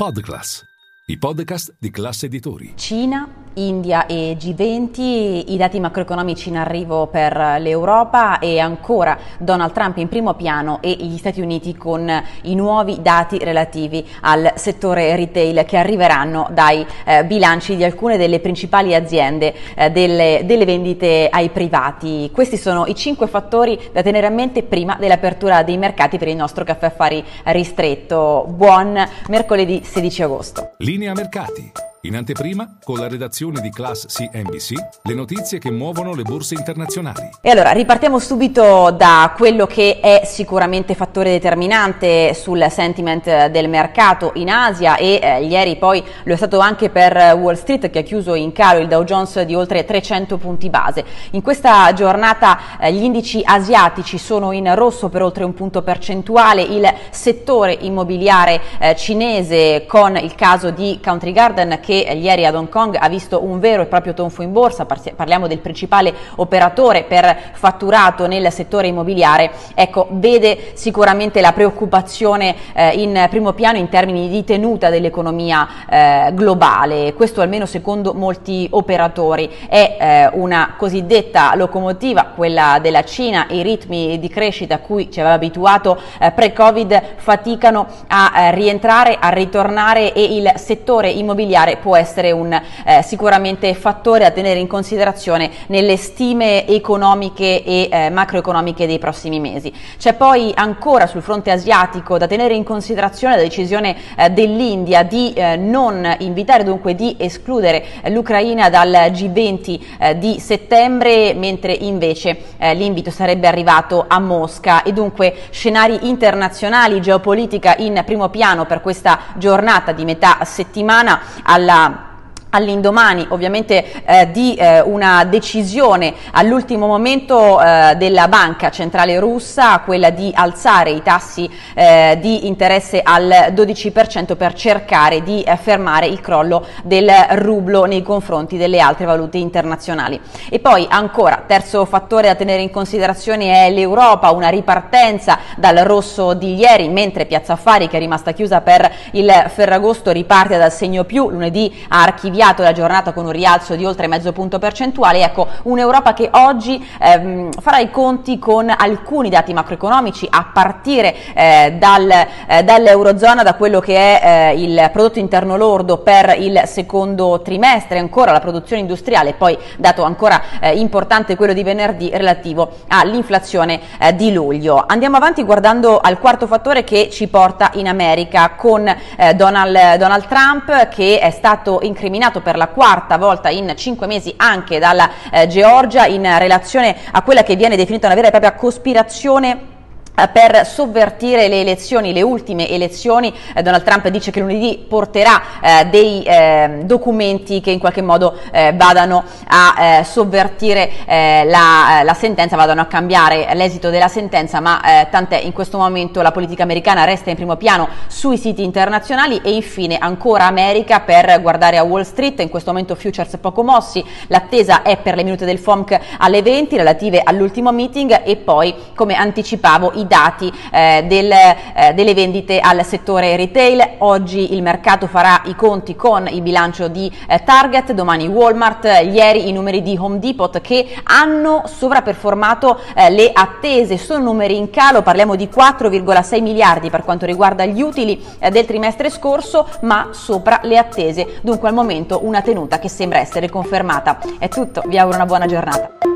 Podclass, i podcast di classe editori. Cina, India e G20, i dati macroeconomici in arrivo per l'Europa e ancora Donald Trump in primo piano e gli Stati Uniti con i nuovi dati relativi al settore retail che arriveranno dai eh, bilanci di alcune delle principali aziende eh, delle, delle vendite ai privati. Questi sono i cinque fattori da tenere a mente prima dell'apertura dei mercati per il nostro caffè affari ristretto. Buon mercoledì 16 agosto. Linea mercati. In anteprima, con la redazione di Class CNBC, le notizie che muovono le borse internazionali. E allora ripartiamo subito da quello che è sicuramente fattore determinante sul sentiment del mercato in Asia e eh, ieri poi lo è stato anche per Wall Street che ha chiuso in calo il Dow Jones di oltre 300 punti base. In questa giornata eh, gli indici asiatici sono in rosso per oltre un punto percentuale, il settore immobiliare eh, cinese con il caso di Country Garden che che ieri ad Hong Kong ha visto un vero e proprio tonfo in borsa, parliamo del principale operatore per fatturato nel settore immobiliare, ecco, vede sicuramente la preoccupazione eh, in primo piano in termini di tenuta dell'economia eh, globale, questo almeno secondo molti operatori. È eh, una cosiddetta locomotiva, quella della Cina, i ritmi di crescita a cui ci aveva abituato eh, pre-Covid faticano a eh, rientrare, a ritornare e il settore immobiliare può essere un eh, sicuramente fattore da tenere in considerazione nelle stime economiche e eh, macroeconomiche dei prossimi mesi. C'è poi ancora sul fronte asiatico da tenere in considerazione la decisione eh, dell'India di eh, non invitare, dunque di escludere l'Ucraina dal G20 eh, di settembre, mentre invece eh, l'invito sarebbe arrivato a Mosca e dunque scenari internazionali, geopolitica in primo piano per questa giornata di metà settimana alla கொள்ளலாம் all'indomani ovviamente eh, di eh, una decisione all'ultimo momento eh, della banca centrale russa, quella di alzare i tassi eh, di interesse al 12% per cercare di eh, fermare il crollo del rublo nei confronti delle altre valute internazionali. E poi ancora, terzo fattore da tenere in considerazione è l'Europa, una ripartenza dal rosso di ieri, mentre Piazza Affari che è rimasta chiusa per il Ferragosto riparte dal segno più, lunedì ha archiviato avviato la giornata con un rialzo di oltre mezzo punto percentuale. Ecco, un'Europa che oggi ehm, farà i conti con alcuni dati macroeconomici a partire eh, dal, eh, dall'Eurozona, da quello che è eh, il prodotto interno lordo per il secondo trimestre, ancora la produzione industriale, poi dato ancora eh, importante quello di venerdì relativo all'inflazione eh, di luglio. Andiamo avanti guardando al quarto fattore che ci porta in America con eh, Donald, Donald Trump che è stato incriminato eliminato per la quarta volta in cinque mesi anche dalla eh, Georgia in relazione a quella che viene definita una vera e propria cospirazione per sovvertire le elezioni, le ultime elezioni. Eh, Donald Trump dice che lunedì porterà eh, dei eh, documenti che in qualche modo eh, vadano a eh, sovvertire la, la, sentenza, vadano a cambiare l'esito della sentenza, ma tant'è in questo momento la politica americana resta in primo piano sui siti internazionali e infine ancora America per guardare a Wall Street, in questo momento futures poco mossi, l'attesa è per le minute del FOMC alle 20 relative all'ultimo meeting e poi come anticipavo i dati eh, del, eh, delle vendite al settore retail. Oggi il mercato farà i conti con il bilancio di eh, Target, domani Walmart, ieri i numeri di Home Depot che hanno sovraperformato eh, le attese. Sono numeri in calo, parliamo di 4,6 miliardi per quanto riguarda gli utili eh, del trimestre scorso, ma sopra le attese. Dunque al momento una tenuta che sembra essere confermata. È tutto, vi auguro una buona giornata.